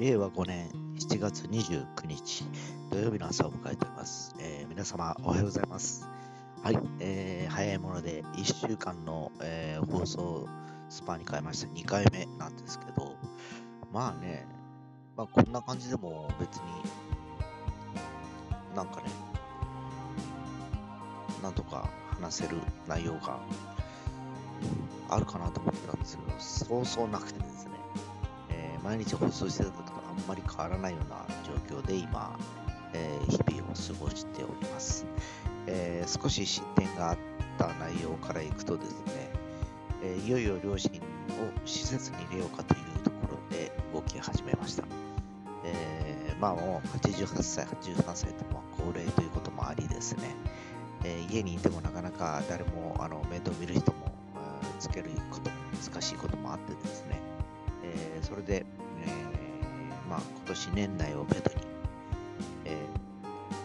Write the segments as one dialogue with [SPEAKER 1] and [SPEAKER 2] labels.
[SPEAKER 1] 令和5年7月29日土曜日の朝を迎えております。えー、皆様おはようございます。はい、えー、早いもので1週間の、えー、放送スパンに変えまして2回目なんですけど、まあね、まあ、こんな感じでも別になんかね、なんとか話せる内容があるかなと思ってたんですけど、そうそうなくてですね、え、毎日放送してたあんまり変わらないような状況で今、えー、日々を過ごしております。えー、少し進展があった内容からいくとですね、えいよいよ両親を施設に入れようかというところで動き始めました。えまあもう88歳、83歳とも高齢ということもありですね、え家にいてもなかなか誰もあの面倒見る人もつけることも難しいこともあってですね、えー、それで、年年内をめどに、え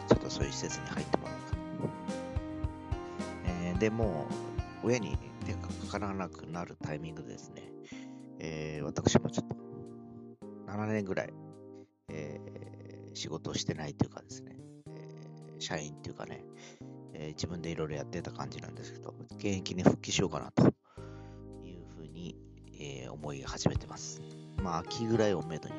[SPEAKER 1] ー、ちょっとそういう施設に入ってもらおうか。えー、でもう、親に手がかからなくなるタイミングでですね、え私もちょっと7年ぐらい、え仕事をしてないというかですね、え社員っていうかね、え自分でいろいろやってた感じなんですけど、現役に復帰しようかなとえー、思い始めてます。まあ、秋ぐらいをめどに、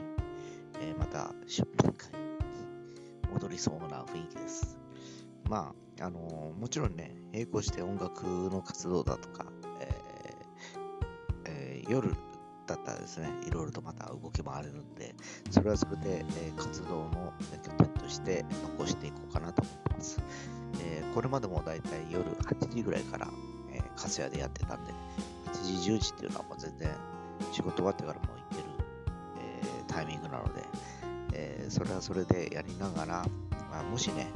[SPEAKER 1] えー、また出版会に戻りそうな雰囲気です。まあ、あのー、もちろんね、並行して音楽の活動だとか、ええー、夜だったらですね、いろいろとまた動き回れるんで、それはそれで、え活動の拠点として残していこうかなと思ってます。えこれまでもだいたい夜8時ぐらいから、えー、カスヤでやってたんで、8時、10時っていうのはもう全然仕事終わってからも、タイミングなので、えー、それはそれでやりながら、まあ、もしね、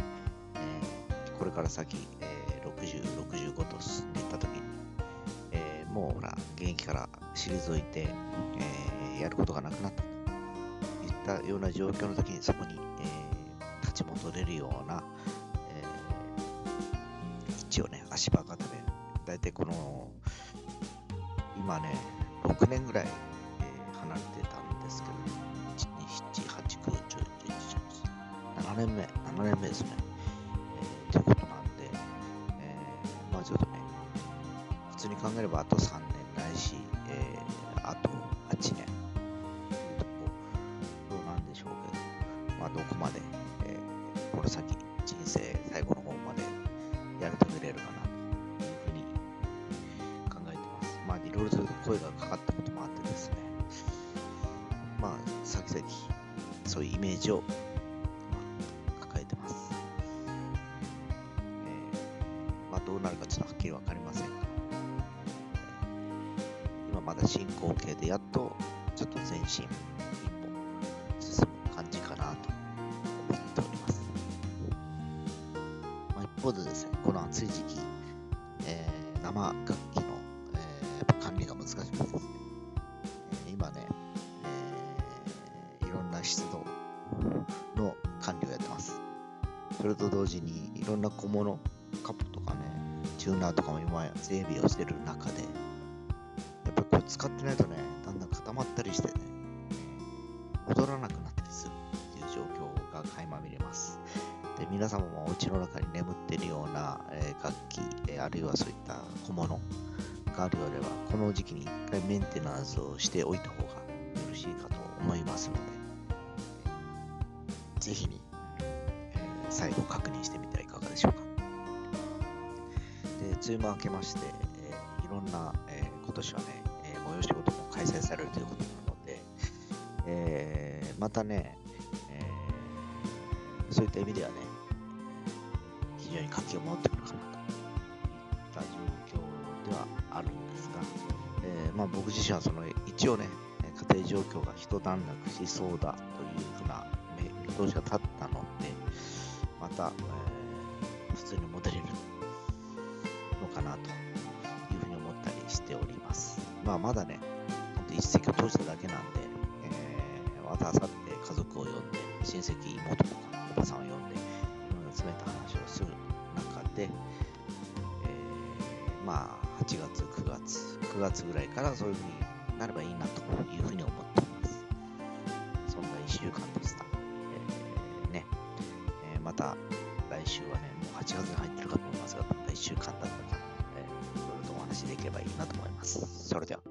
[SPEAKER 1] えー、これから先、え60、65と進んでいった時に、えーもうほら、現役から退いて、えやることがなくなったといったような状況の時にそこに、え立ち戻れるような、え一応ね、足場固め、大体この今ね、6年ぐらい、離れてたんですけど、年目、7年目ですね。えー、ということなんで、えー、まあちょっとね、普通に考えればあと3年ないし、えー、あと8年。というところなんでしょうけど、まあどこまで、えー、この先、人生最後の方までやり遂げれるかなといろいろと声がかかったこともあってですね、まあ、先々、そういうイメージを、るかちょっとはっきりわかりません、今まだ進行形でやっと、ちょっと前進、一歩進む感じかなと思っております。まあ、一方でですね、この暑い時期、えー、生楽器のえー、管理が難しくてですね、え今ね、えー、いろんな湿度の管理をやってます。それと同時にいろんな小物、カップとかね、チューナーとかも今整備をしてる中で、やっぱりこれ使ってないとね、だんだん固まったりしてね、戻らなくなったりするっていう状況が垣間見れます。で皆様もお家の中に眠っているような、え、楽器、え、あるいはそういった小物、があるようでは、この時期に一回メンテナンスをしておいた方がよろしいかと思いますので、ぜひに、えー、再度確認してみてはいかがでしょうか。梅雨も明けまして、えー、いろんな、えー、今年はね、えー、催し事も開催されるということなので、えー、またね、えー、そういった意味ではね、非常に活気を持ってくるかなと。いった状況ではあるんですが、えー、まあ、僕自身はその一応ね、家庭状況が一段落しそうだというふうな見通しが立ったので、また、えー、普通に戻まあ、まだね、ほんと一石を投じただけなんで、えー、また明家族を呼んで、親戚、妹とか、おばさんを呼んで、うん、詰めた話をする中で、えー、まあ、8月、9月、9月ぐらいからそういうふうになればいいなというふうに思っています。そんな1週間でした。えー、ね、えまた来週はね、もう8月に入ってるかと思いますが、1週間だったでいければいいなと思います。それでは。